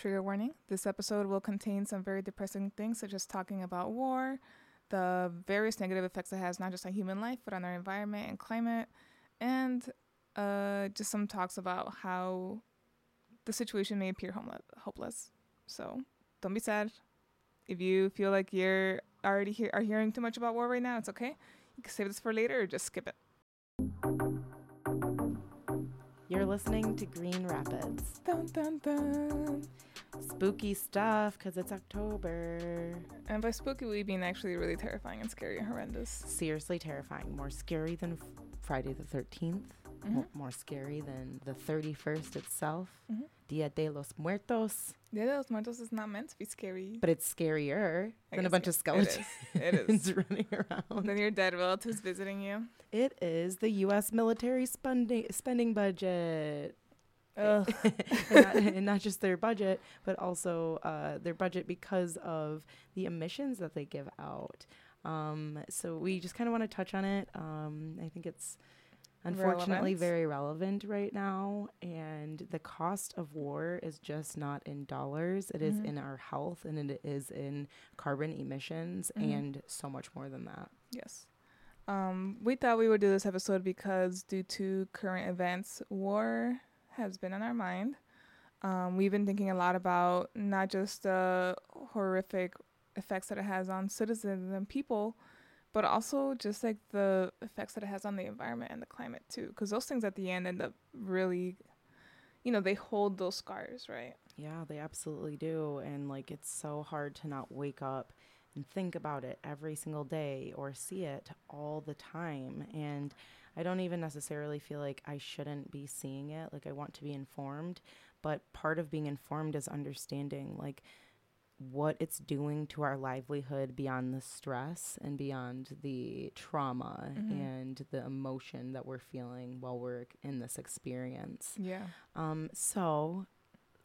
Trigger warning this episode will contain some very depressing things, such as talking about war, the various negative effects it has not just on human life, but on our environment and climate, and uh, just some talks about how the situation may appear homeless, hopeless. So don't be sad. If you feel like you're already he- are hearing too much about war right now, it's okay. You can save this for later or just skip it. You're listening to Green Rapids. Dun, dun, dun. Spooky stuff because it's October. And by spooky, we mean actually really terrifying and scary and horrendous. Seriously terrifying. More scary than F- Friday the 13th. Mhm. Mo- more scary than the 31st itself. Mhm. Dia de los Muertos. Dia de los Muertos is not meant to be scary. But it's scarier I than a bunch of skeletons It is. It is. running around. then your dead relatives visiting you. It is the U.S. military spending spending budget. And, not, and not just their budget, but also uh, their budget because of the emissions that they give out. Um, so we just kind of want to touch on it. Um, I think it's unfortunately Relevant. very relevant right now, and the cost of war is just not in dollars. It is Mhm. in our health, and it is in carbon emissions, Mhm. and so much more than that. Yes. Um, we thought we would do this episode because due to current events, war has been on our mind. Um, we've been thinking a lot about not just the horrific effects that it has on citizens and people, but also just like the effects that it has on the environment and the climate too. Because those things at the end end up really, you know, they hold those scars, right? Yeah, they absolutely do. And like it's so hard to not wake up and think about it every single day or see it all the time. And I don't even necessarily feel like I shouldn't be seeing it. Like I want to be informed, but part of being informed is understanding like what it's doing to our livelihood beyond the stress and beyond the trauma Mhm. and the emotion that we're feeling while we're in this experience. Yeah. Um so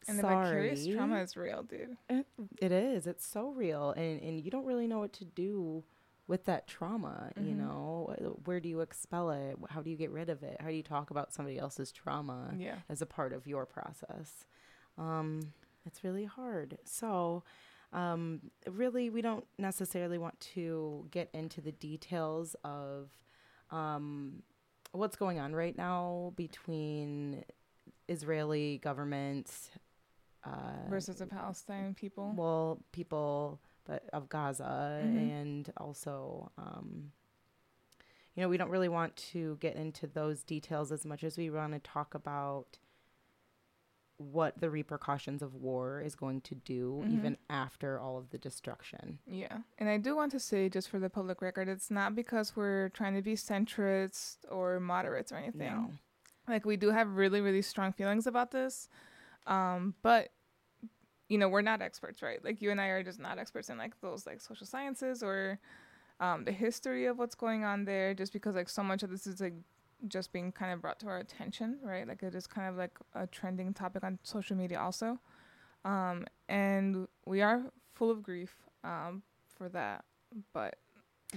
And the sorry. vicarious trauma is real, dude. It, it is. It's so real, and and you don't really know what to do with that trauma. You Mhm. know, where do you expel it? How do you get rid of it? How do you talk about somebody else's trauma Yeah. as a part of your process? Um, it's really hard. So. Um, really, we don't necessarily want to get into the details of um, what's going on right now between Israeli government uh, Versus the palestinian people. well, people but of Gaza Mhm. and also um you know, we don't really want to get into those details as much as we want to talk about what the repercussions of war is going to do Mhm. even after all of the destruction. Yeah. And I do want to say, just for the public record, it's not because we're trying to be centrist or moderates or anything. No. Like, we do have really, really strong feelings about this. Um, but, you know, we're not experts, right? Like, you and I are just not experts in, like, those, like, social sciences or um, the history of what's going on there, just because, like, so much of this is, like, just being kind of brought to our attention, right? Like, it is kind of like a trending topic on social media, also. Um, and we are full of grief um, for that, but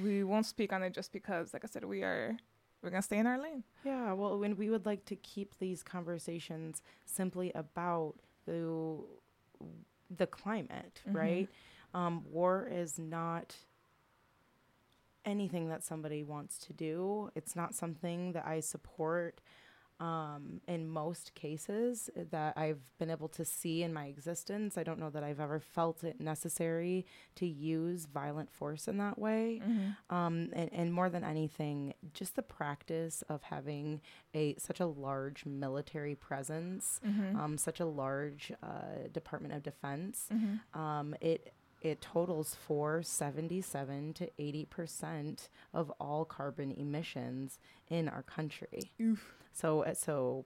we won't speak on it just because, like I said, we are we're gonna stay in our lane. Yeah, well, when we would like to keep these conversations simply about the the climate, Mhm. right? Um, war is not anything that somebody wants to do. It's not something that I support. Um, in most cases that I've been able to see in my existence, I don't know that I've ever felt it necessary to use violent force in that way um, and, and more than anything, just the practice of having a such a large military presence, Mm-hmm. um, such a large uh, Department of Defense. Mm-hmm. Um, it it totals for 77 to 80 percent of all carbon emissions in our country. Oof. So uh, so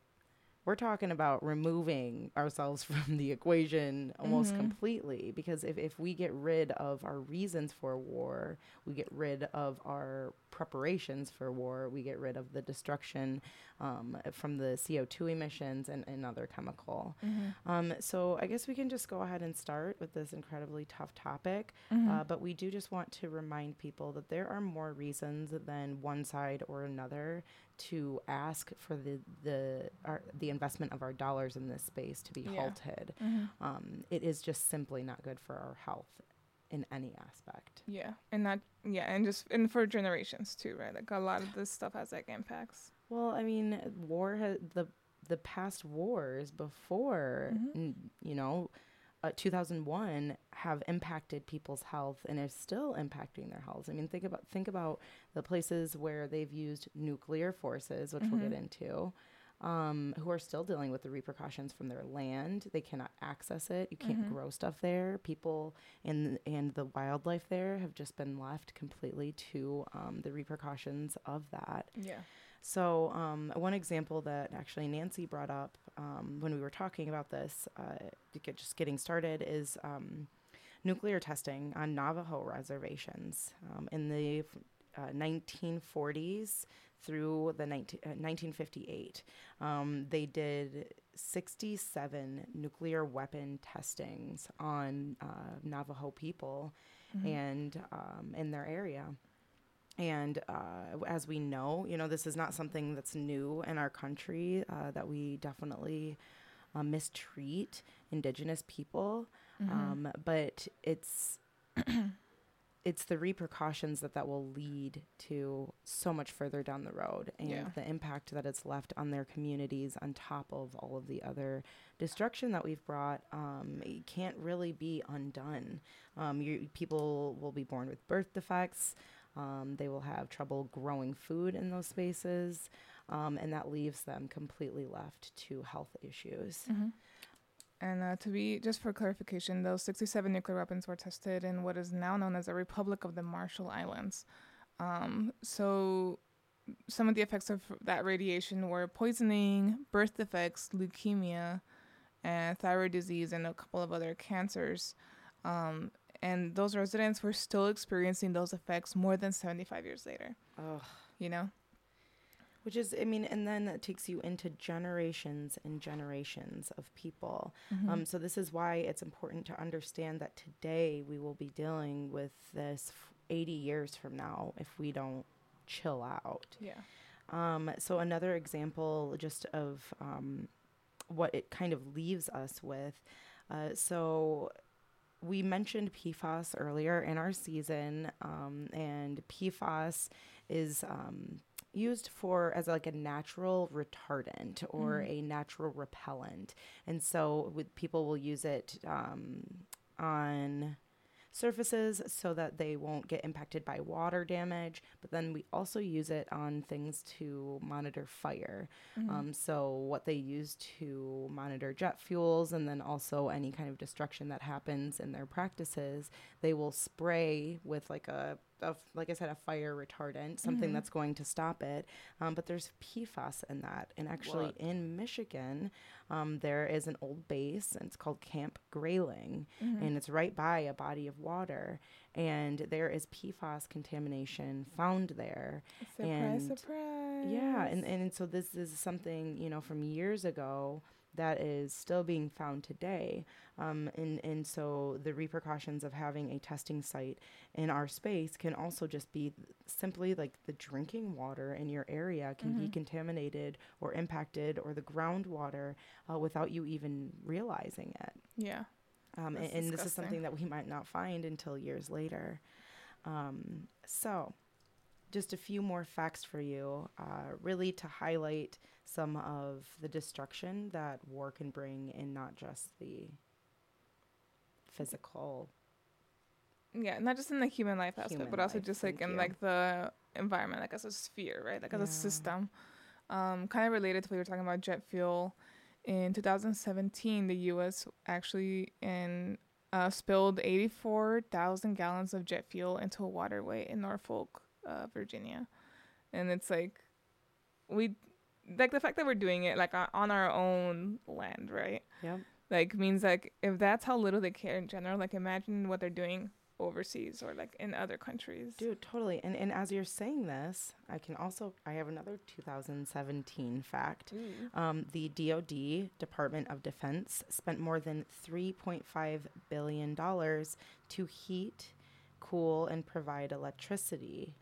we're talking about removing ourselves from the equation almost Mhm. completely because if, if we get rid of our reasons for war, we get rid of our preparations for war, we get rid of the destruction um, from the CO2 emissions and another chemical. Mm-hmm. Um, so I guess we can just go ahead and start with this incredibly tough topic. Mm-hmm. Uh, but we do just want to remind people that there are more reasons than one side or another to ask for the the our, the investment of our dollars in this space to be Yeah. halted. Mhm. Um, it is just simply not good for our health in any aspect. Yeah, and that yeah, and just and for generations too, right? Like a lot of this stuff has like impacts. Well, I mean, war has the the past wars before, Mhm. n- you know, uh, 2001 have impacted people's health and is still impacting their health. I mean, think about think about the places where they've used nuclear forces, which we'll get Mhm. into. Um, who are still dealing with the repercussions from their land? They cannot access it. You can't Mhm. grow stuff there. People and and the wildlife there have just been left completely to um, the repercussions of that. Yeah. So, um, one example that actually Nancy brought up um, when we were talking about this, uh, get, just getting started, is um, nuclear testing on Navajo reservations um, in the uh, 1940s through the 19, uh, 1958. Um, they did 67 nuclear weapon testings on uh, Navajo people Mhm. and um, in their area. And uh, as we know, you know, this is not something that's new in our country, uh, that we definitely uh, mistreat Indigenous people. Mhm. Um, but it's. It's the repercussions that that will lead to so much further down the road, and Yeah. the impact that it's left on their communities, on top of all of the other destruction that we've brought. Um, can't really be undone. Um, you, people will be born with birth defects. Um, they will have trouble growing food in those spaces, um, and that leaves them completely left to health issues. Mhm. And uh, to be just for clarification, those 67 nuclear weapons were tested in what is now known as the Republic of the Marshall Islands. Um, so some of the effects of that radiation were poisoning, birth defects, leukemia, and thyroid disease, and a couple of other cancers. Um, and those residents were still experiencing those effects more than 75 years later. Ugh. You know? Which is, I mean, and then that takes you into generations and generations of people. Mm-hmm. Um, so this is why it's important to understand that today we will be dealing with this 80 years from now if we don't chill out. yeah. Um, so another example just of um, what it kind of leaves us with. Uh, so we mentioned PFAS earlier in our season, um, and PFAS is um, used for as like a natural retardant or Mhm. a natural repellent, and so with, people will use it um, on surfaces so that they won't get impacted by water damage. But then we also use it on things to monitor fire. Mhm. Um, so what they use to monitor jet fuels and then also any kind of destruction that happens in their practices, they will spray with like a, a like I said, a fire retardant, something Mhm. that's going to stop it. Um, but there's PFAS in that, and actually What? in Michigan, um, there is an old base, and it's called Camp Grayling Mhm. and it's right by a body of water and there is PFAS contamination found there. surprise, and- surprise. Yeah, and, and so this is something, you know, from years ago that is still being found today. Um, and, and so the repercussions of having a testing site in our space can also just be simply like the drinking water in your area can be Mhm. contaminated or impacted or the groundwater uh, without you even realizing it. yeah. Um, and, and this is something that we might not find until years later. Um, so, just a few more facts for you, uh, really to highlight some of the destruction that war can bring, and not just the physical. Yeah, not just in the human life aspect, Human but also life, just like thank in you. like the environment, like as a sphere, right? Like as Yeah. a system. Um, kind of related to what you were talking about jet fuel. In 2017, the U.S. actually in uh, spilled 84,000 gallons of jet fuel into a waterway in Norfolk, uh, Virginia, and it's like we like the fact that we're doing it like on- our own land, right? Yep. like means like if that's how little they care in general like imagine what they're doing overseas or like in other countries. Dude, totally. And and as you're saying this, I can also I have another 2017 fact. Ooh. Um, the DoD Department of Defense spent more than 3.5 billion dollars to heat, cool, and provide electricity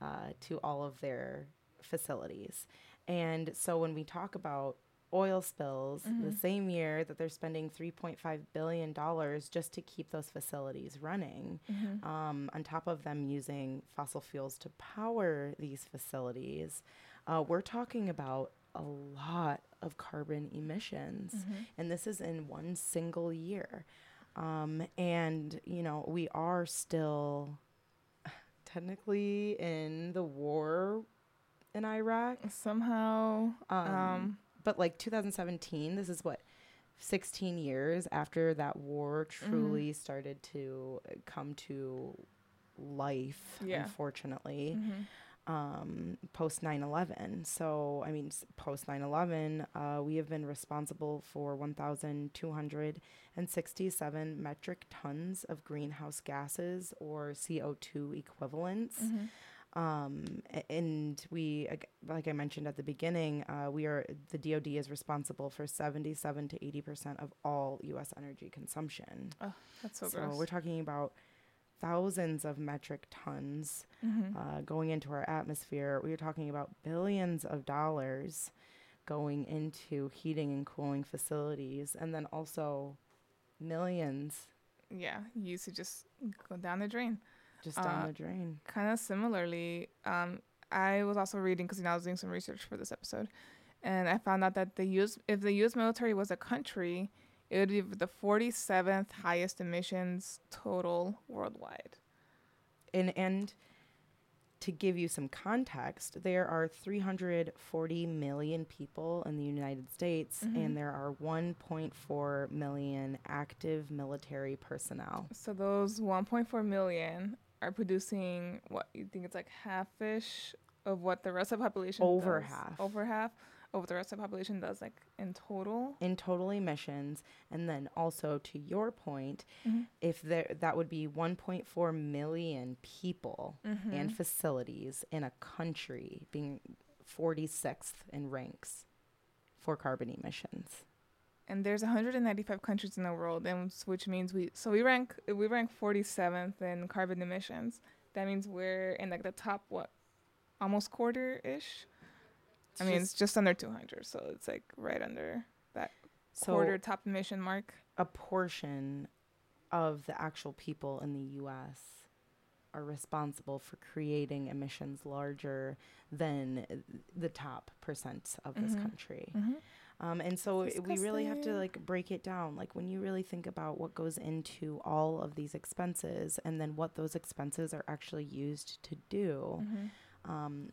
uh, to all of their facilities. And so when we talk about oil spills, the Mhm. same year that they're spending 3.5 billion dollars just to keep those facilities running, Mhm. um, on top of them using fossil fuels to power these facilities, uh, we're talking about a lot of carbon emissions. Mhm. And this is in one single year. Um, and, you know, we are still technically in the war in Iraq. Somehow, Um, um, but like 2017, this is what 16 years after that war Mm-hmm. truly started to come to life, Yeah. unfortunately, mhm. Um, post 9 11. So, I mean, post 9 11, uh, we have been responsible for 1,267 metric tons of greenhouse gases or CO2 equivalents. Mhm. Um, and we, like I mentioned at the beginning, uh, we are the DoD is responsible for 77 to 80 percent of all U.S. energy consumption. Oh, that's so, So, gross. we're talking about thousands of metric tons Mhm. uh, going into our atmosphere. We are talking about billions of dollars going into heating and cooling facilities, and then also millions yeah, used to just go down the drain. just down Uh, the drain. kind of similarly, um, I was also reading because you know I was doing some research for this episode, and I found out that the U.S. if the U.S. military was a country, it would be the 47th highest emissions total worldwide. and and to give you some context, there are 340 million people in the United States, Mhm. and there are 1.4 million active military personnel. So those 1.4 million are producing what you think it's like half-ish of what the rest of the population Over does. half. over half of what the rest of the population does like in total. in total emissions, and then also to your point, Mhm. if there that would be 1.4 million people Mm-hmm. and facilities in a country being 46th in ranks for carbon emissions. and there's 195 countries in the world and which means we so we rank we rank 47th in carbon emissions that means we're in like the top what almost quarter ish i mean it's just under 200 so it's like right under that so quarter top emission mark a portion of the actual people in the US are responsible for creating emissions larger than the top percent of this Mhm. country. mm-hmm. Um, and so it- we really have to like break it down. Like when you really think about what goes into all of these expenses and then what those expenses are actually used to do, Mm-hmm. um,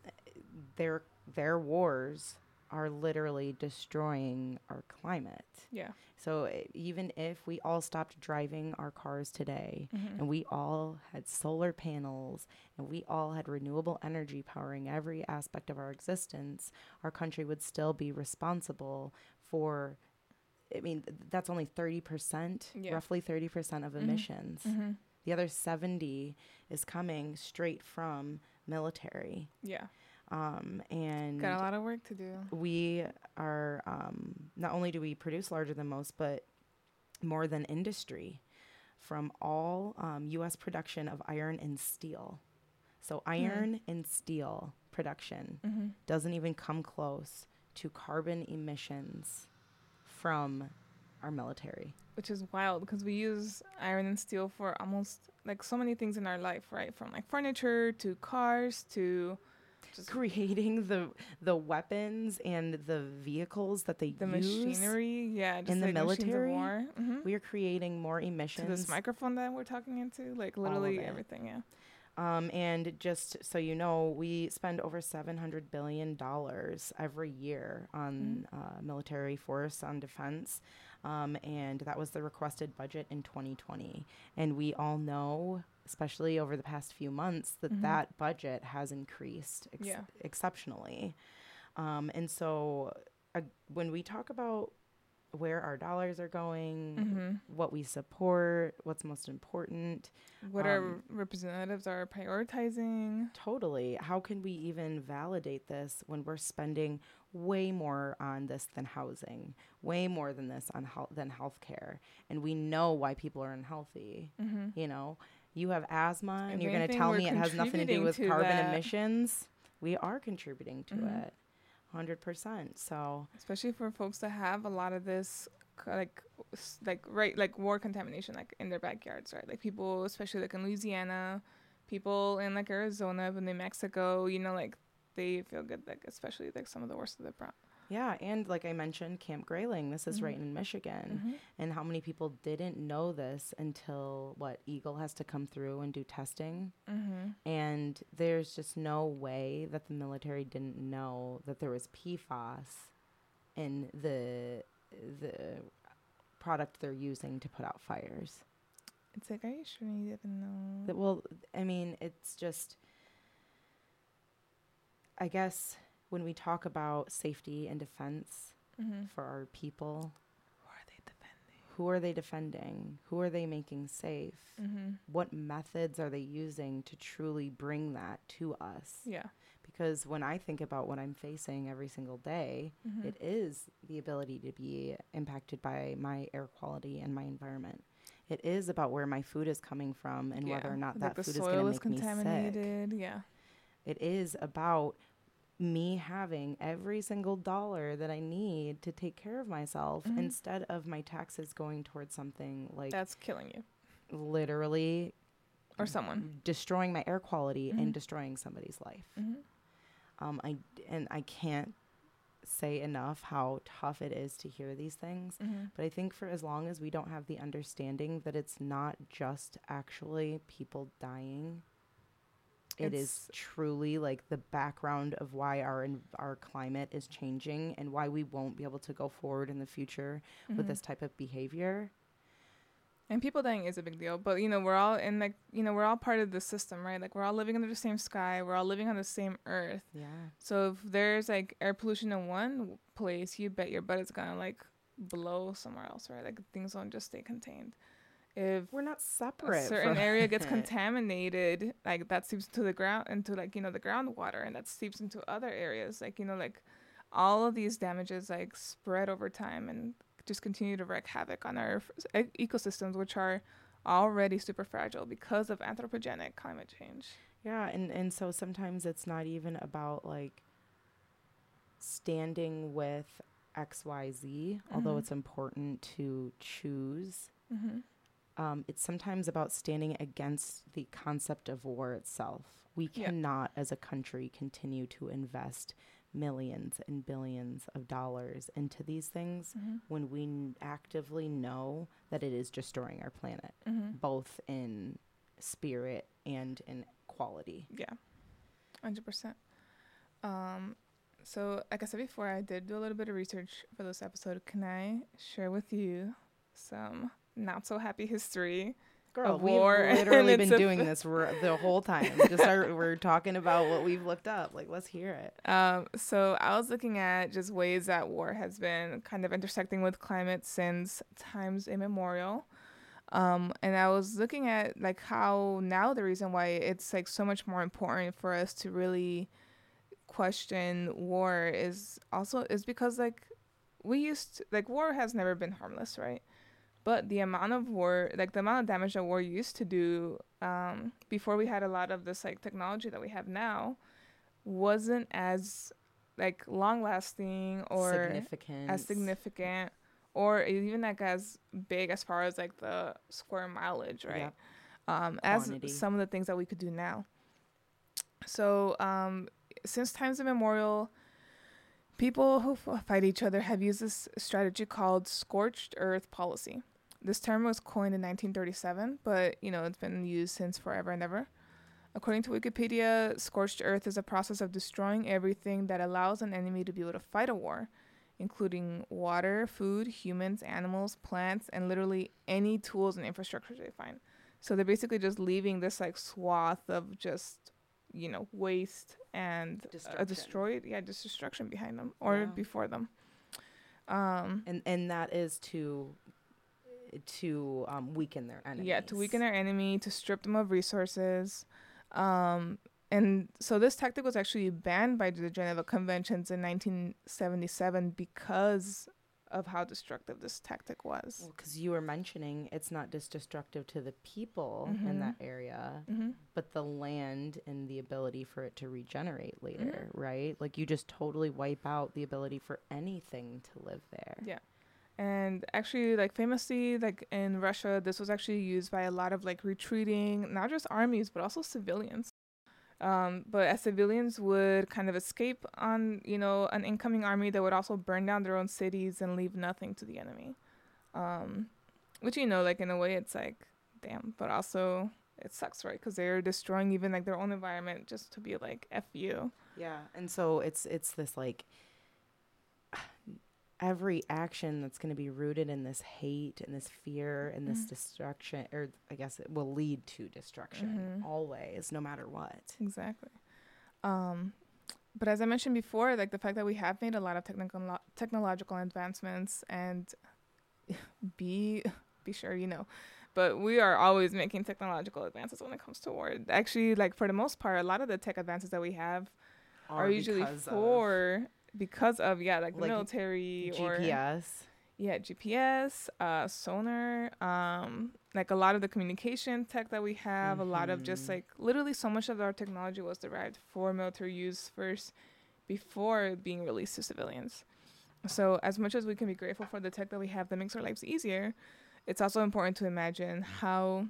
their their wars are literally destroying our climate. yeah So even if we all stopped driving our cars today Mhm. and we all had solar panels and we all had renewable energy powering every aspect of our existence, our country would still be responsible for I mean that's only 30%, Yeah. roughly 30% of Mhm. emissions. Mm-hmm. The other 70 is coming straight from military. yeah Um, and got a lot of work to do we are um, not only do we produce larger than most, but more than industry from all um, U.S. production of iron and steel. So iron and steel production mm-hmm. doesn't even come close to carbon emissions from our military. which is wild because we use iron and steel for almost like so many things in our life, right? From like furniture to cars to just Creating the the weapons and the vehicles that they the use, machinery, yeah, just in the like military. Mhm. we are creating more To emissions. this microphone that we're talking into, like literally everything, yeah. Um, and just so you know, we spend over seven hundred billion dollars every year on uh, military force on defense, um, and that was the requested budget in 2020. And we all know, especially over the past few months, that Mhm. that budget has increased ex- Yeah. exceptionally. Um, and so, uh, when we talk about where our dollars are going, hmm what we support, what's most important. What our Um, representatives are prioritizing. Totally. How can we even validate this when we're spending way more on this than housing, way more than this on health than healthcare, and we know why people are unhealthy. Mm-hmm. You know, you have asthma, and If you're going to tell me it has nothing to do with to carbon that. emissions. We are contributing to Mhm. it, hundred percent. So Especially for folks that have a lot of this, like, like right, like war contamination, like in their backyards, right? Like people, especially like in Louisiana, people in like Arizona, but New Mexico, you know, like they feel good, like especially like some of the worst of the brown. Yeah, and like I mentioned, Camp Grayling. This is Mhm. right in Michigan. Mm-hmm. and how many people didn't know this until what EGLE has to come through and do testing Mm-hmm. and there's just no way that the military didn't know that there was PFAS in the the product they're using to put out fires It's like, are you sure you didn't know? that well I mean it's just I guess when we talk about safety and defense mm-hmm. for our people Who are they defending? who are they defending who are they making safe Mm-hmm. what methods are they using to truly bring that to us? Yeah. Because when I think about what I'm facing every single day, Mm-hmm. it is the ability to be impacted by my air quality and my environment. It is about where my food is coming from and whether or not like that food is soil going is to make me sick. contaminated. Yeah. It is about me having every single dollar that I need to take care of myself Mhm. instead of my taxes going towards something like That's killing you literally or someone. destroying my air quality Mhm. and destroying somebody's life. Mm-hmm. Um, I and I can't say enough how tough it is to hear these things. Mm-hmm. But I think for as long as we don't have the understanding that it's not just actually people dying, it is It's- truly like the background of why our our climate is changing and why we won't be able to go forward in the future with Mhm. this type of behavior. And people dying is a big deal, but you know we're all in like you know we're all part of the system, right? Like we're all living under the same sky, we're all living on the same earth. Yeah. So if there's like air pollution in one place, you bet your butt it's gonna like blow somewhere else, right? Like things don't just stay contained. If We're not a separate. certain from area gets contaminated, like that seeps to the ground into like you know the groundwater, and that seeps into other areas, like you know like all of these damages like spread over time and just continue to wreak havoc on our f- e- ecosystems, which are already super fragile because of anthropogenic climate change. Yeah, and and so sometimes it's not even about like standing with XYZ, although Mhm. it's important to choose. Mm-hmm. Um, it's sometimes about standing against the concept of war itself. We Yeah. cannot, as a country, continue to invest millions and billions of dollars into these things Mm-hmm. when we n- actively know that it is destroying our planet, Mm-hmm. both in spirit and in quality. Yeah, hundred percent. Um, so like I said before, I did do a little bit of research for this episode. Can I share with you some not so happy history? Girl, we've and literally been doing this the whole time. Just our, we're talking about what we've looked up. Like, let's hear it. Um, so I was looking at just ways that war has been kind of intersecting with climate since times immemorial. Um, and I was looking at like how now the reason why it's like so much more important for us to really question war is also is because like we used to, like war has never been harmless, right? But the amount of war, like the amount of damage that war used to do, um, before we had a lot of this like technology that we have now, wasn't as like long lasting or Significant. as significant or even like as big as far as like the square mileage, right? Yep. Um, as some of the things that we could do now. So um, since times immemorial, people who f- fight each other have used this strategy called scorched earth policy. This term was coined in 1937, but you know it's been used since forever and ever. According to Wikipedia, scorched earth is a process of destroying everything that allows an enemy to be able to fight a war, including water, food, humans, animals, plants, and literally any tools and infrastructure they find. So they're basically just leaving this like swath of just, you know, waste and a Destruction. destroyed, yeah, just destruction behind them or Yeah. before them. Um, and and that is to to um, weaken their enemies. Yeah, to weaken their enemy, to strip them of resources. Um, and so this tactic was actually banned by the Geneva Conventions in 1977 because of how destructive this tactic was. Because you were mentioning it's not just destructive to the people in Mhm. that area, Mm-hmm. but the land and the ability for it to regenerate later, Mm-hmm. right? Like you just totally wipe out the ability for anything to live there. Yeah. And actually, like famously, like in Russia, this was actually used by a lot of like retreating, not just armies, but also civilians. Um, but as civilians would kind of escape on, you know, an incoming army that would also burn down their own cities and leave nothing to the enemy. Um, which, you know, like in a way, it's like, damn, but also it sucks, right? Because they're destroying even like their own environment just to be like, F you. Yeah, and so it's it's this like every action that's going to be rooted in this hate and this fear and this Mhm. destruction or I guess it will lead to destruction Mhm. always no matter what. Exactly. Um, but as I mentioned before, like the fact that we have made a lot of technical technological advancements, and be be sure you know, but we are always making technological advances when it comes to war. Actually, like for the most part, a lot of the tech advances that we have are, usually because of for because of yeah, like, the Like military or GPS. yeah, GPS, uh, sonar, um, like a lot of the communication tech that we have, a lot of just Mhm. like literally so much of our technology was derived for military use first before being released to civilians. So as much as we can be grateful for the tech that we have that makes our lives easier, it's also important to imagine how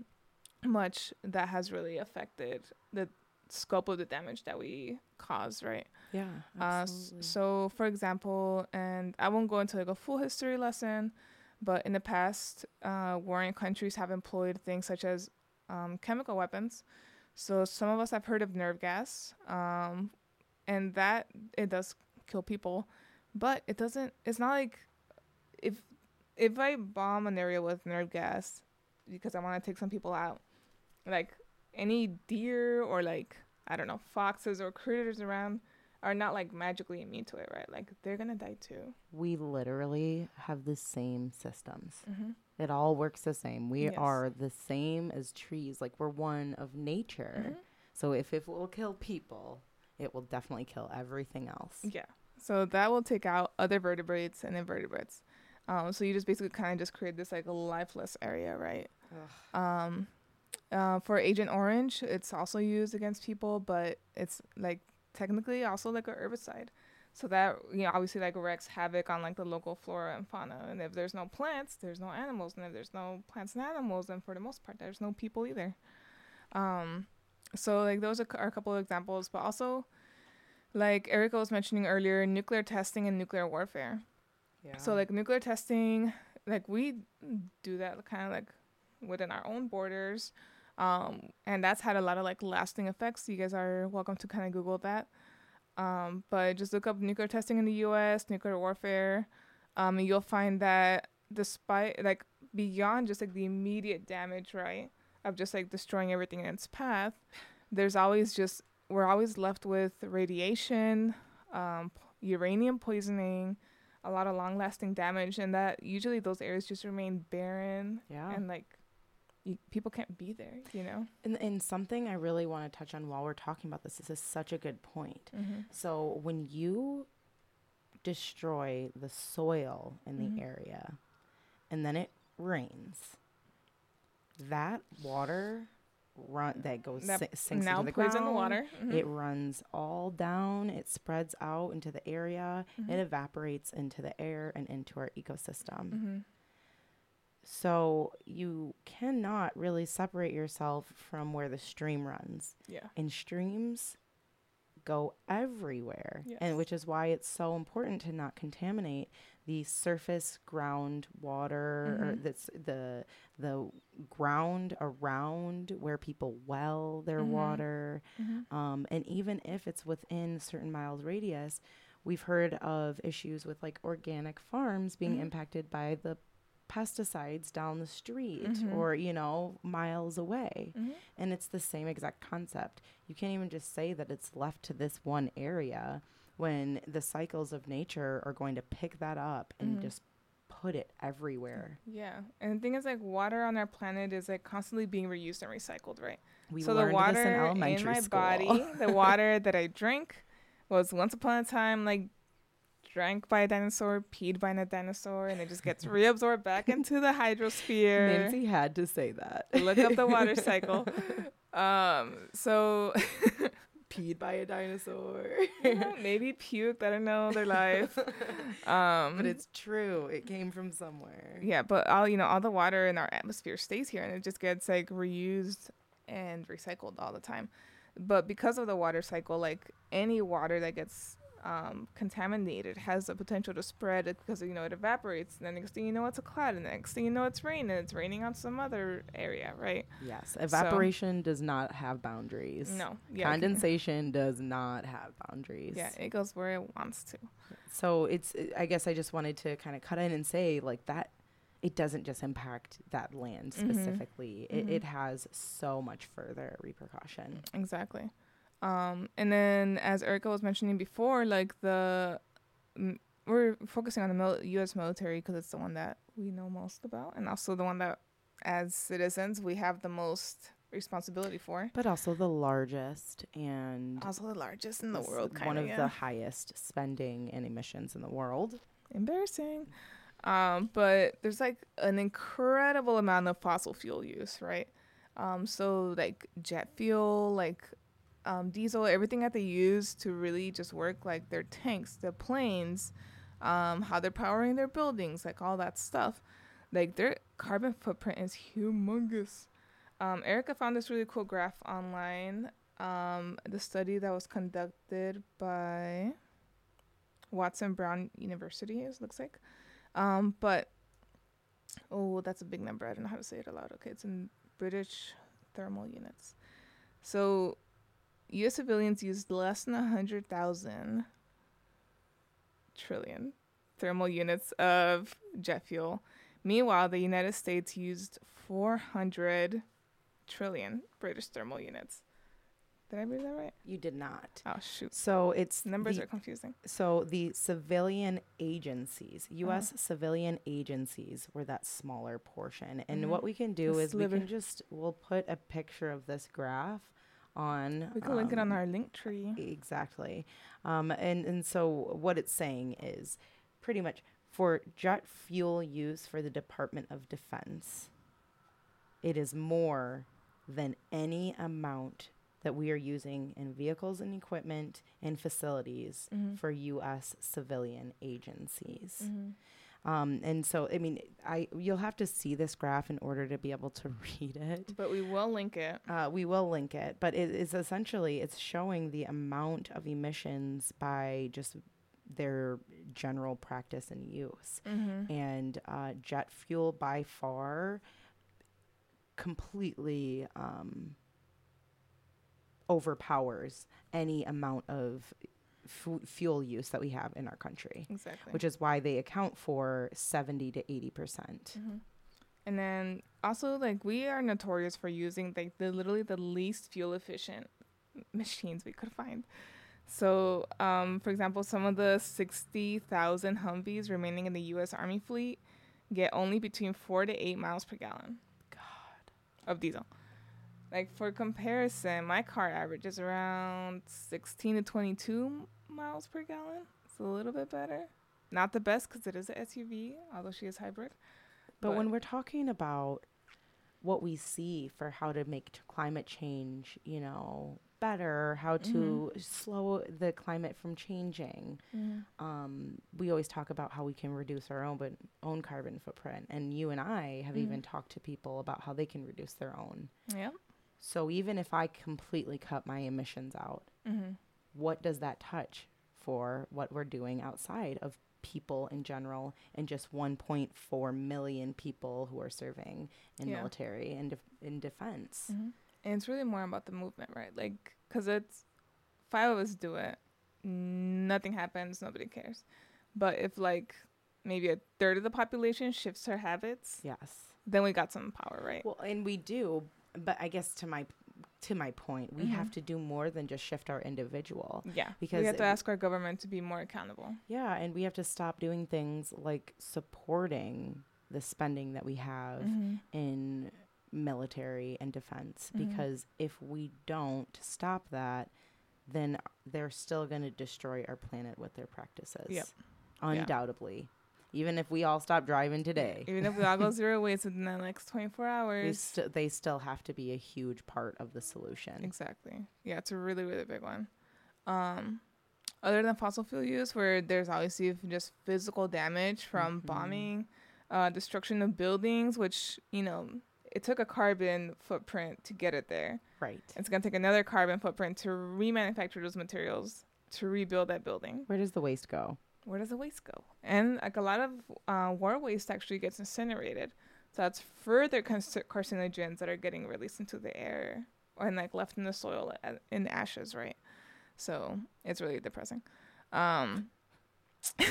much that has really affected the scope of the damage that we cause, right? Yeah, Uh, absolutely. so, for example, and I won't go into like a full history lesson, but in the past, uh, warring countries have employed things such as um, chemical weapons. So some of us have heard of nerve gas, um, and that it does kill people, but it doesn't. It's not like if if I bomb an area with nerve gas because I want to take some people out, like any deer or like I don't know foxes or critters around are not like magically immune to it, right? Like they're gonna die too. we literally have the same systems. Mm-hmm. It all works the same. We Yes. are the same as trees. Like we're one of nature. Mm-hmm. So if it will kill people, it will definitely kill everything else. Yeah. So that will take out other vertebrates and invertebrates. Um, so you just basically kind of just create this like lifeless area, right? Um, uh, for Agent Orange, it's also used against people, but it's like technically also like a herbicide. So that you know obviously like wreaks havoc on like the local flora and fauna. And if there's no plants, there's no animals. And if there's no plants and animals, then for the most part, there's no people either. Um, so like those are, are a couple of examples, but also like Erica was mentioning earlier, nuclear testing and nuclear warfare. Yeah. So like nuclear testing, like we do that kind of like within our own borders, um, and that's had a lot of like lasting effects. You guys are welcome to kind of Google that. Um, but just look up nuclear testing in the U.S., nuclear warfare, um, and you'll find that despite like beyond just like the immediate damage, right, of just like destroying everything in its path, there's always just we're always left with radiation, um, uranium poisoning, a lot of long lasting damage, and that usually those areas just remain barren yeah. and like you, people can't be there, you know. And, and something I really want to touch on while we're talking about this, this is such a good point. Mm-hmm. So when you destroy the soil in the Mhm. area and then it rains, that water run that goes That si- sinks now into the ground. in the water. Mhm. It runs all down. It spreads out into the area. Mhm. It evaporates into the air and into our ecosystem. Mhm. So you cannot really separate yourself from where the stream runs. Yeah. And streams go everywhere. Yes. And which is why it's so important to not contaminate the surface ground water or Mhm. that's the the ground around where people well their Mhm. water. Mhm. Um, and even if it's within certain miles radius, we've heard of issues with like organic farms being Mhm. impacted by the pesticides down the street Mhm. or you know miles away Mhm. and it's the same exact concept you can't even just say that it's left to this one area when the cycles of nature are going to pick that up and Mhm. just put it everywhere. Yeah, and the thing is, like, water on our planet is like constantly being reused and recycled, right? We so learned the water this in elementary my school. body, the water that I drink, was once upon a time like drank by a dinosaur, peed by a dinosaur, and it just gets reabsorbed back into the hydrosphere. Nancy had to say that. Look up the water cycle. Um, so Peed by a dinosaur. yeah, maybe puked. I don't know their life. Um, but it's true. It came from somewhere. yeah, but all you know, all the water in our atmosphere stays here, and it just gets like reused and recycled all the time. But because of the water cycle, like any water that gets um, contaminated has the potential to spread it because you know it evaporates, and then next thing you know it's a cloud, and the next thing you know it's rain, and it's raining on some other area, right? Yes. Evaporation does not have boundaries. No, yeah, Condensation does not have boundaries. Yeah, it goes where it wants to. So it's I guess I just wanted to kind of cut in and say like that it doesn't just impact that land Mhm. specifically. It, Mhm. it has so much further repercussion. Exactly. Um, and then, as Erica was mentioning before, like the m- we're focusing on the mil- U.S. military because it's the one that we know most about, and also the one that, as citizens, we have the most responsibility for. But also the largest and Also, the largest in the world, kind one of. of yeah. the highest spending and emissions in the world. embarrassing. Um, but there's like an incredible amount of fossil fuel use, right? Um, so like jet fuel, like um, diesel, everything that they use to really just work, like their tanks, the planes, um, how they're powering their buildings, like all that stuff. Like their carbon footprint is humongous. Um, Erica found this really cool graph online. Um, the study that was conducted by Watson Brown University, it looks like. Um, but oh, that's a big number. I don't know how to say it aloud. Okay, it's in British thermal units. So, U.S. civilians used less than a hundred thousand trillion thermal units of jet fuel. Meanwhile, the United States used 400 trillion British thermal units. Did I read that right? You did not. Oh shoot, So it's numbers the- are confusing. So the civilian agencies, U.S. Uh-huh. civilian agencies, were that smaller portion. And Mhm. what we can do The is sliver. we can just we'll put a picture of this graph on. We can link it on um, our Linktree. Exactly. Um, and and so what it's saying is pretty much for jet fuel use for the Department of Defense, it is more than any amount that we are using in vehicles and equipment and facilities Mhm. for U.S. civilian agencies. Mhm. Um, and so, I mean, I you'll have to see this graph in order to be able to read it. But we will link it. Uh, we will link it, but it is essentially it's showing the amount of emissions by just their general practice and use. Mm-hmm. And uh, jet fuel by far completely um, overpowers any amount of fu- fuel use that we have in our country, Exactly. which is why they account for 70 to 80 percent. hmm And then also like we are notorious for using like the literally the least fuel efficient machines we could find. So, um, for example, some of the sixty thousand Humvees remaining in the U.S. Army fleet get only between four to eight miles per gallon. God, of diesel. Like for comparison, my car averages around sixteen to twenty-two miles per gallon. It's a little bit better. Not the best because it is a SUV, although she is hybrid. But, when we're talking about what we see for how to make t- climate change, you know, better, how to slow the climate from changing, um, we always talk about how we can reduce our own but own carbon footprint. And you and I have Mhm. even talked to people about how they can reduce their own. Yeah. So even if I completely cut my emissions out, Mm-hmm. What does that touch for what we're doing outside of people in general and just 1.4 million people who are serving in Yeah. military and def- in defense. Mm-hmm. And it's really more about the movement, right? Like, because it's five of us do it, nothing happens, nobody cares. But if like maybe a third of the population shifts her habits, Yes. then we got some power, right? Well, and we do, but I guess to my to my point, we Mhm. have to do more than just shift our individual. Yeah, Because we have to it- ask our government to be more accountable. Yeah, and we have to stop doing things like supporting the spending that we have Mhm. in military and defense Mhm. because if we don't stop that, then they're still going to destroy our planet with their practices. Yep. Undoubtedly. Even if we all stop driving today, Even if we all go zero waste within the next 24 hours. st- they still have to be a huge part of the solution. Exactly. Yeah, it's a really, really big one. Um, other than fossil fuel use, where there's obviously just physical damage from Mhm. bombing, uh, destruction of buildings, which, you know, it took a carbon footprint to get it there. Right. It's going to take another carbon footprint to remanufacture those materials to rebuild that building. Where does the waste go? Where does the waste go? And like a lot of uh, war waste actually gets incinerated. So that's further carcinogens that are getting released into the air and like left in the soil a- in ashes, right? So it's really depressing. Um,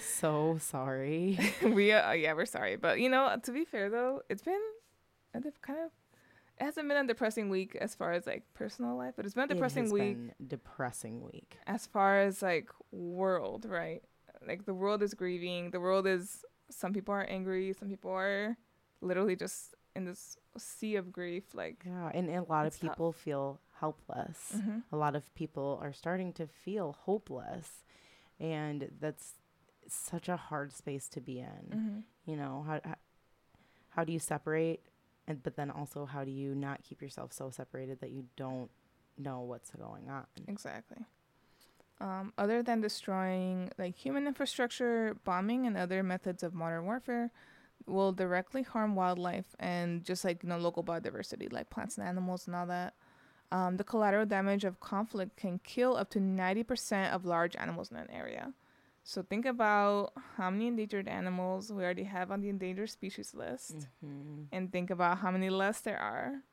So sorry. we uh, yeah we're sorry, but you know to be fair though, it's been a kind of it hasn't been a depressing week as far as like personal life, but it's been a depressing it has week been depressing week. as far as like world, right? Like the world is grieving. The world is some people are angry, some people are literally just in this sea of grief. Like Yeah, and a lot of tough. people feel helpless. mhm. A lot of people are starting to feel hopeless, and that's such a hard space to be in. Mhm. You know how, how how do you separate, and but then also how do you not keep yourself so separated that you don't know what's going on? exactly. Um, other than destroying like human infrastructure, bombing and other methods of modern warfare will directly harm wildlife and just like you know local biodiversity, like plants and animals and all that. Um, the collateral damage of conflict can kill up to 90% of large animals in an area. So think about how many endangered animals we already have on the endangered species list, Mhm. and think about how many less there are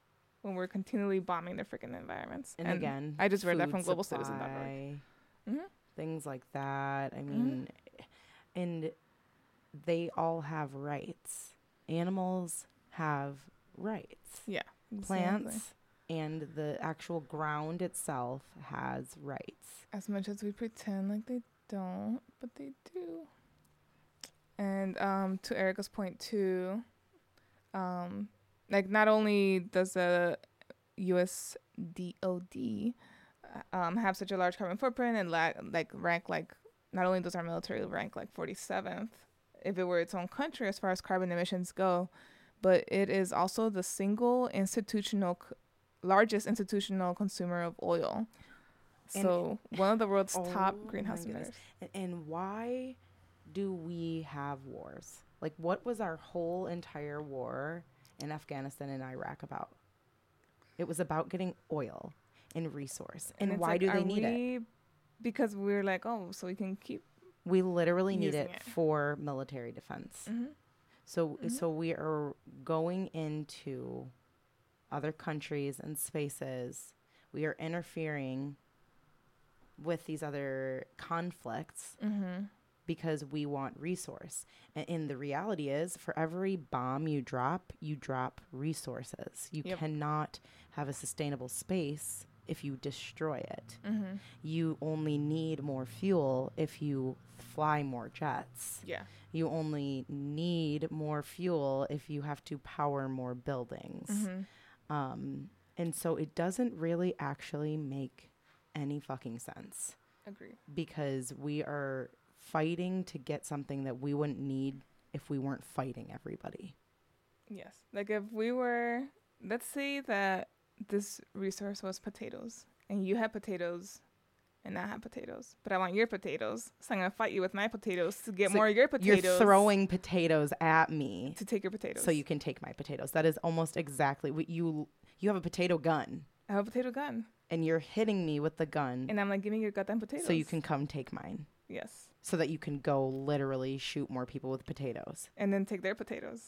when we're continually bombing their freaking environments. And, again, I just read that from globalcitizen.org. Mhm. Things like that. I mean, and they all have rights. Animals have rights. Yeah, Plants and the actual ground itself has rights. as much as we pretend like they don't, but they do. And um, to Erica's point too, um, like not only does the U.S. DoD uh, um, have such a large carbon footprint and la- like rank like not only does our military rank like 47th if it were its own country as far as carbon emissions go, but it is also the single institutional largest institutional consumer of oil. And- So one of the world's top Oh greenhouse my emitters. A- And why do we have wars? Like, what was our whole entire war in Afghanistan and Iraq about? It was about getting oil and resource. And, it's why like, do they need it? Because we're like, oh, so we can keep. We literally need it, it. for military defense. Mhm. So Mhm. so we are going into other countries and spaces. We are interfering with these other conflicts Mm-hmm. because we want resource. And, and the reality is for every bomb you drop, you drop resources. You Yep. cannot have a sustainable space if you destroy it. Mm-hmm. You only need more fuel if you fly more jets. Yeah. You only need more fuel if you have to power more buildings. Mm-hmm. Um, and so it doesn't really actually make any fucking sense Agree. because we are fighting to get something that we wouldn't need if we weren't fighting everybody. Yes. Like if we were, let's say that this resource was potatoes, and you had potatoes, and I have potatoes, but I want your potatoes, so I'm gonna fight you with my potatoes to get So more of your potatoes. You're throwing potatoes at me to take your potatoes. so you can take my potatoes. That is almost exactly what you you have a potato gun I have a potato gun, and you're hitting me with the gun and I'm like giving you goddamn potatoes. so you can come take mine. Yes. So that you can go literally shoot more people with potatoes. And then take their potatoes.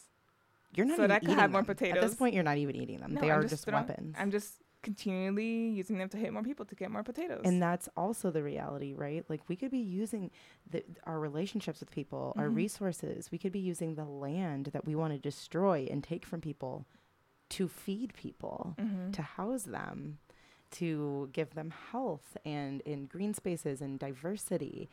You're not So even that I could eating have more them. At potatoes. this point, you're not even eating them. No, they I'm are just just throwing- weapons. I'm just continually using them to hit more people to get more potatoes. and that's also the reality, right? Like we could be using the, our relationships with people, our Mhm. resources. We could be using the land that we want to destroy and take from people to feed people, Mhm. to house them, to give them health and in green spaces and diversity.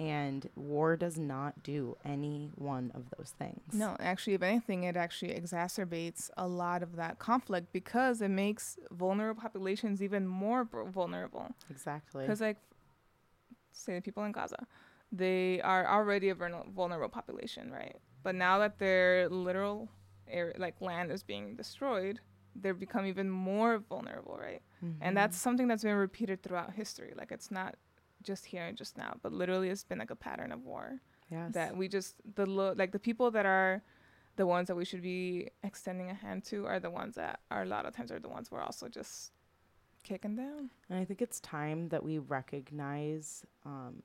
And war does not do any one of those things. No, actually, if anything, it actually exacerbates a lot of that conflict because it makes vulnerable populations even more vulnerable. Exactly. Because, like, say the people in Gaza, they are already a vulnerable population, right? But now that their literal air, like land is being destroyed, they become even more vulnerable, right? And that's something that's been repeated throughout history. Like, it's not just here and just now, but literally, it's been like a pattern of war yes. that we just the lo- like the people that are the ones that we should be extending a hand to are the ones that are a lot of times are the ones we're also just kicking down. And I think it's time that we recognize um,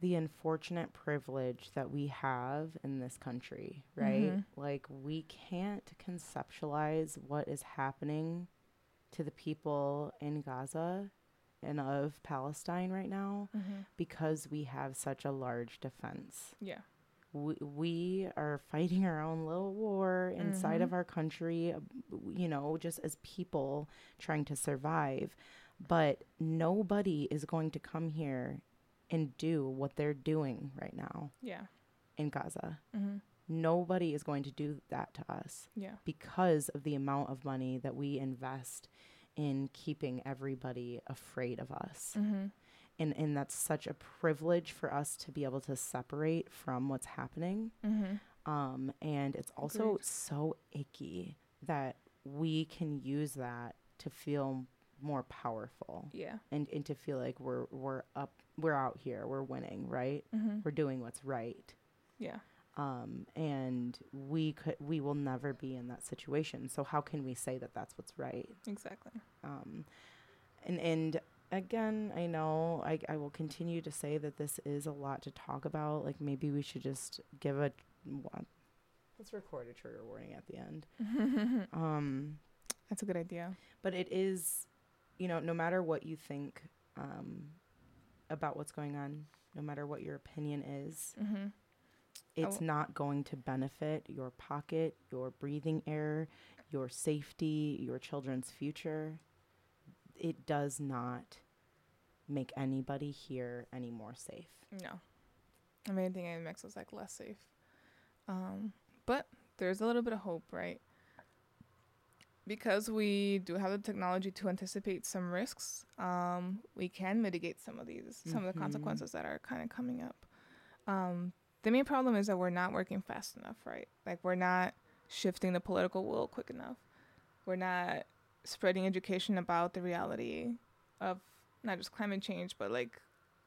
the unfortunate privilege that we have in this country, right? Mhm. Like, we can't conceptualize what is happening to the people in Gaza and of Palestine right now because we have such a large defense. Yeah. We, we are fighting our own little war inside of Mhm. our country, uh, you know, just as people trying to survive. But nobody is going to come here and do what they're doing right now Yeah. in Gaza. hmm Nobody is going to do that to us Yeah. because of the amount of money that we invest in keeping everybody afraid of us hmm and and that's such a privilege for us to be able to separate from what's happening hmm um and it's also Agreed. so icky that we can use that to feel more powerful Yeah. and and to feel like we're we're up we're out here we're winning right hmm we're doing what's right Yeah. um and we could we will never be in that situation so how can we say that that's what's right Exactly. um, and and again, I know I I will continue to say that this is a lot to talk about. Like maybe we should just give a what, let's record a trigger warning at the end. Um, That's a good idea. but it is, you know, no matter what you think um, about what's going on, no matter what your opinion is, hmm it's w- not going to benefit your pocket, your breathing air, your safety, your children's future. It does not make anybody here any more safe. No. I mean, I think it makes us like less safe. Um, but there's a little bit of hope, right? Because we do have the technology to anticipate some risks, um, we can mitigate some of these, some of the Mhm. consequences that are kind of coming up. Um, the main problem is that we're not working fast enough, right? Like we're not shifting the political will quick enough. We're not spreading education about the reality of not just climate change, but like,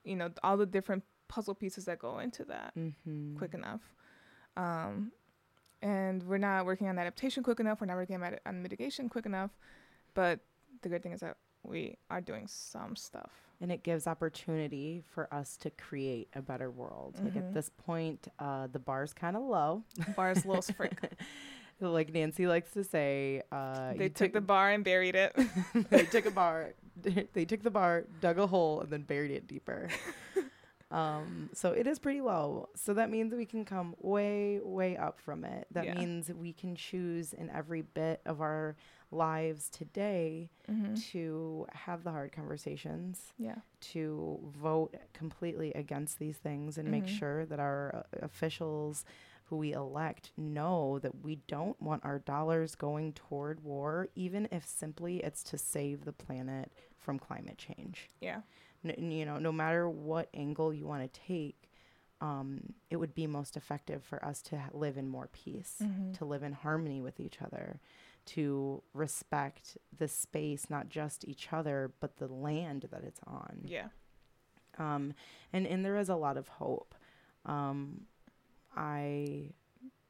you know, all the different puzzle pieces that go into that Mm-hmm. quick enough. Um, and we're not working on adaptation quick enough. We're not working on, on mitigation quick enough. But the good thing is that we are doing some stuff. And it gives opportunity for us to create a better world. Like Mhm. at this point, uh, the bar's kind of low. The Bars los frick. like Nancy likes to say, uh, They you took the bar and buried it. they took a bar they took the bar dug a hole and then buried it deeper um so it is pretty low so that means we can come way way up from it that Yeah. means we can choose in every bit of our lives today hmm to have the hard conversations Yeah. to vote completely against these things and make Mhm. sure that our uh, officials who we elect know that we don't want our dollars going toward war, even if simply it's to save the planet from climate change. Yeah. N- you know, no matter what angle you want to take, um, it would be most effective for us to ha- live in more peace, Mhm. to live in harmony with each other, to respect the space, not just each other, but the land that it's on Yeah. um, and and there is a lot of hope. Um, I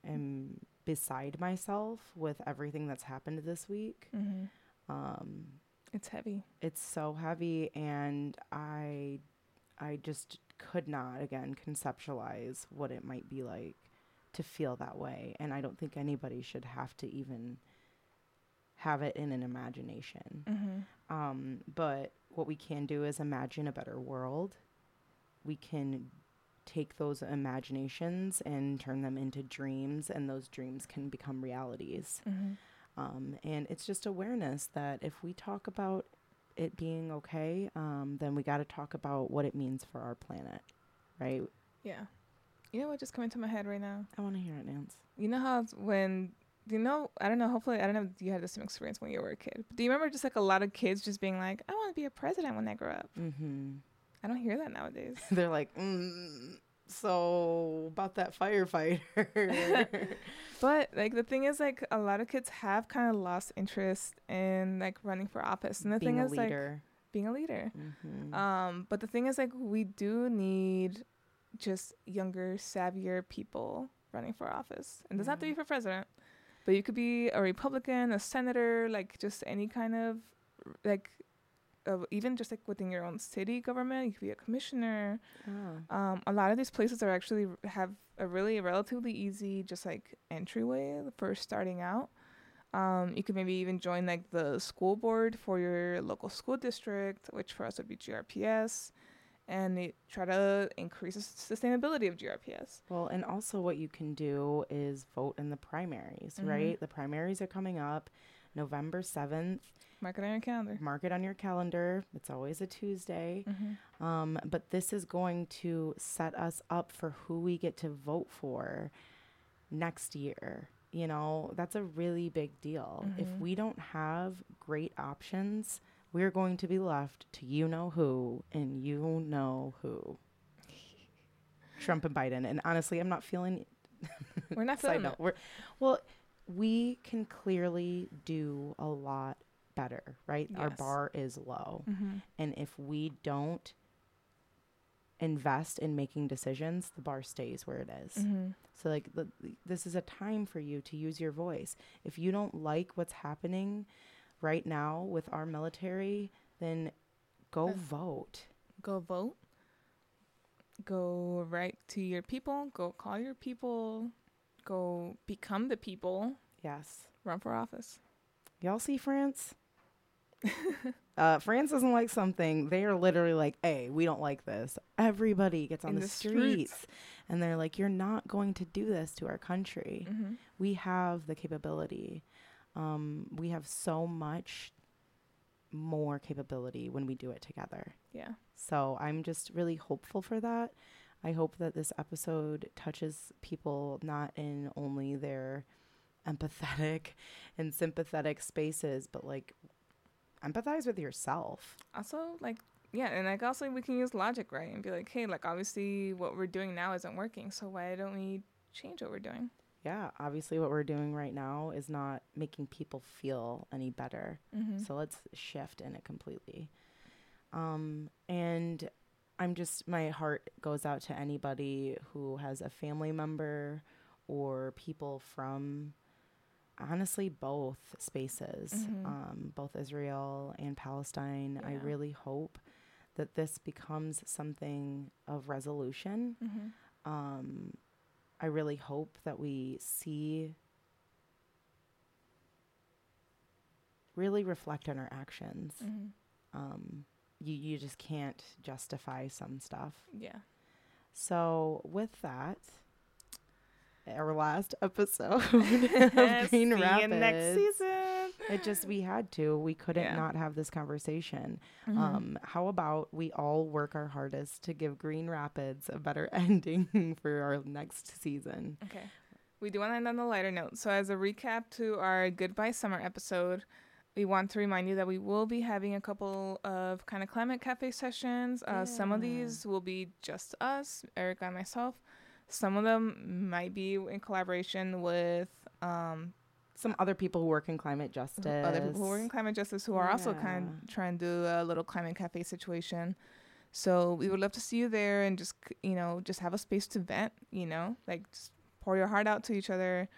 am beside myself with everything that's happened this week. hmm Um, It's heavy. it's so heavy, and I I just could not again conceptualize what it might be like to feel that way, and I don't think anybody should have to even have it in an imagination. hmm Um, but what we can do is imagine a better world. We can take those imaginations and turn them into dreams, and those dreams can become realities. Mhm. Um, and it's just awareness that if we talk about it being okay, um, then we got to talk about what it means for our planet, right? Yeah. You know what just coming to my head right now? I want to hear it, Nance. You know how when you know I don't know. Hopefully, I don't know if you had the same experience when you were a kid. But do you remember just like a lot of kids just being like, "I want to be a president when I grow up." Mm-hmm. I don't hear that nowadays. They're like, mm, so about that firefighter. But like the thing is, like a lot of kids have kind of lost interest in like running for office, and the Being thing a is like leader. being a leader. mm-hmm. Um, but the thing is, like, we do need just younger, savvier people running for office. And it doesn't have to be for president, but you could be a Republican, a senator, like just any kind of, like, uh, even just like within your own city government, you could be a commissioner. oh. Um, a lot of these places are actually have a really relatively easy, just like entryway for starting out. Um, you could maybe even join like the school board for your local school district, which for us would be GRPS, and it, try to increase the sustainability of GRPS. Well, and also what you can do is vote in the primaries, Mhm. right? The primaries are coming up November 7th. Mark it on your calendar. Mark it on your calendar. It's always a Tuesday. Mm-hmm. Um, but this is going to set us up for who we get to vote for next year. You know, that's a really big deal. If Mhm. we don't have great options, we're going to be left to you know who and you know who. Trump and Biden. And honestly, I'm not feeling We're not Side feeling note, we're, well, we can clearly do a lot better, right? Our bar is low. Mm-hmm. And if we don't invest in making decisions, the bar stays where it is. Mm-hmm. So, like, the, this is a time for you to use your voice. If you don't like what's happening right now with our military, then go Yes. vote. Go vote. Go write to your people. Go call your people. Go become the people. Yes. Run for office. Y'all see France? uh, France doesn't like something. They are literally like, hey, we don't like this. Everybody gets on the, the streets. and they're like, you're not going to do this to our country. Mm-hmm. We have the capability. Um, we have so much more capability when we do it together. Yeah. So I'm just really hopeful for that. I hope that this episode touches people not in only their empathetic and sympathetic spaces, but like empathize with yourself. Also, like, yeah, and like also we can use logic, right? And be like, hey, like obviously what we're doing now isn't working, so why don't we change what we're doing? Yeah, obviously, what we're doing right now is not making people feel any better. Mm-hmm. So let's shift in it completely. Um, and I'm just, my heart goes out to anybody who has a family member or people from honestly both spaces, Mhm. um, both Israel and Palestine. I really hope that this becomes something of resolution. mm-hmm. Um, I really hope that we see really reflect on our actions. Mm-hmm. Um, you you just can't justify some stuff. Yeah. So with that, our last episode of Green Rapids. next season. It just we had to. We couldn't Yeah. not have this conversation. Mhm. Um, how about we all work our hardest to give Green Rapids a better ending for our next season? Okay. We do want to end on a lighter note. So, as a recap to our Goodbye Summer episode, we want to remind you that we will be having a couple of kind of climate cafe sessions. Uh, Some of these will be just us, Erica and myself. Some of them might be in collaboration with um, Some other people who work in climate justice. other people who work in climate justice who are also kind of trying to do a little climate cafe situation. So we would love to see you there and just you know just have a space to vent. You know, like just pour your heart out to each other,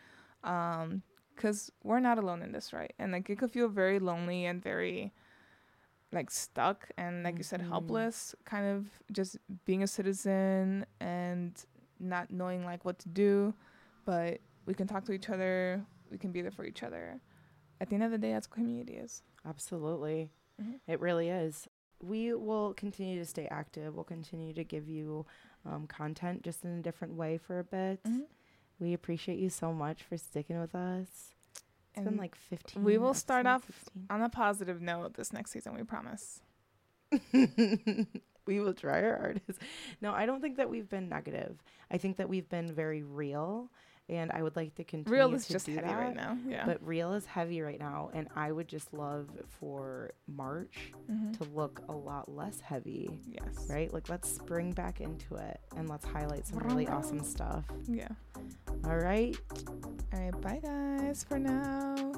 um, because we're not alone in this, right? And like it could feel very lonely and very like stuck and like you said Mhm. helpless kind of just being a citizen and not knowing like what to do but we can talk to each other we can be there for each other at the end of the day that's what community is Absolutely. Mhm. It really is. We will continue to stay active. We'll continue to give you um, content just in a different way for a bit. Mhm. We appreciate you so much for sticking with us. It's been like 15. we will start off episodes, 16. on a positive note this next season. We promise. we will try our hardest. No, I don't think that we've been negative. I think that we've been very real, and I would like to continue Real is to just do heavy that. right now. Yeah. But real is heavy right now, and I would just love for March Mhm. to look a lot less heavy, yes. right? Like let's spring back into it and let's highlight some really awesome stuff. Yeah. All right. All right. Bye, guys, for now.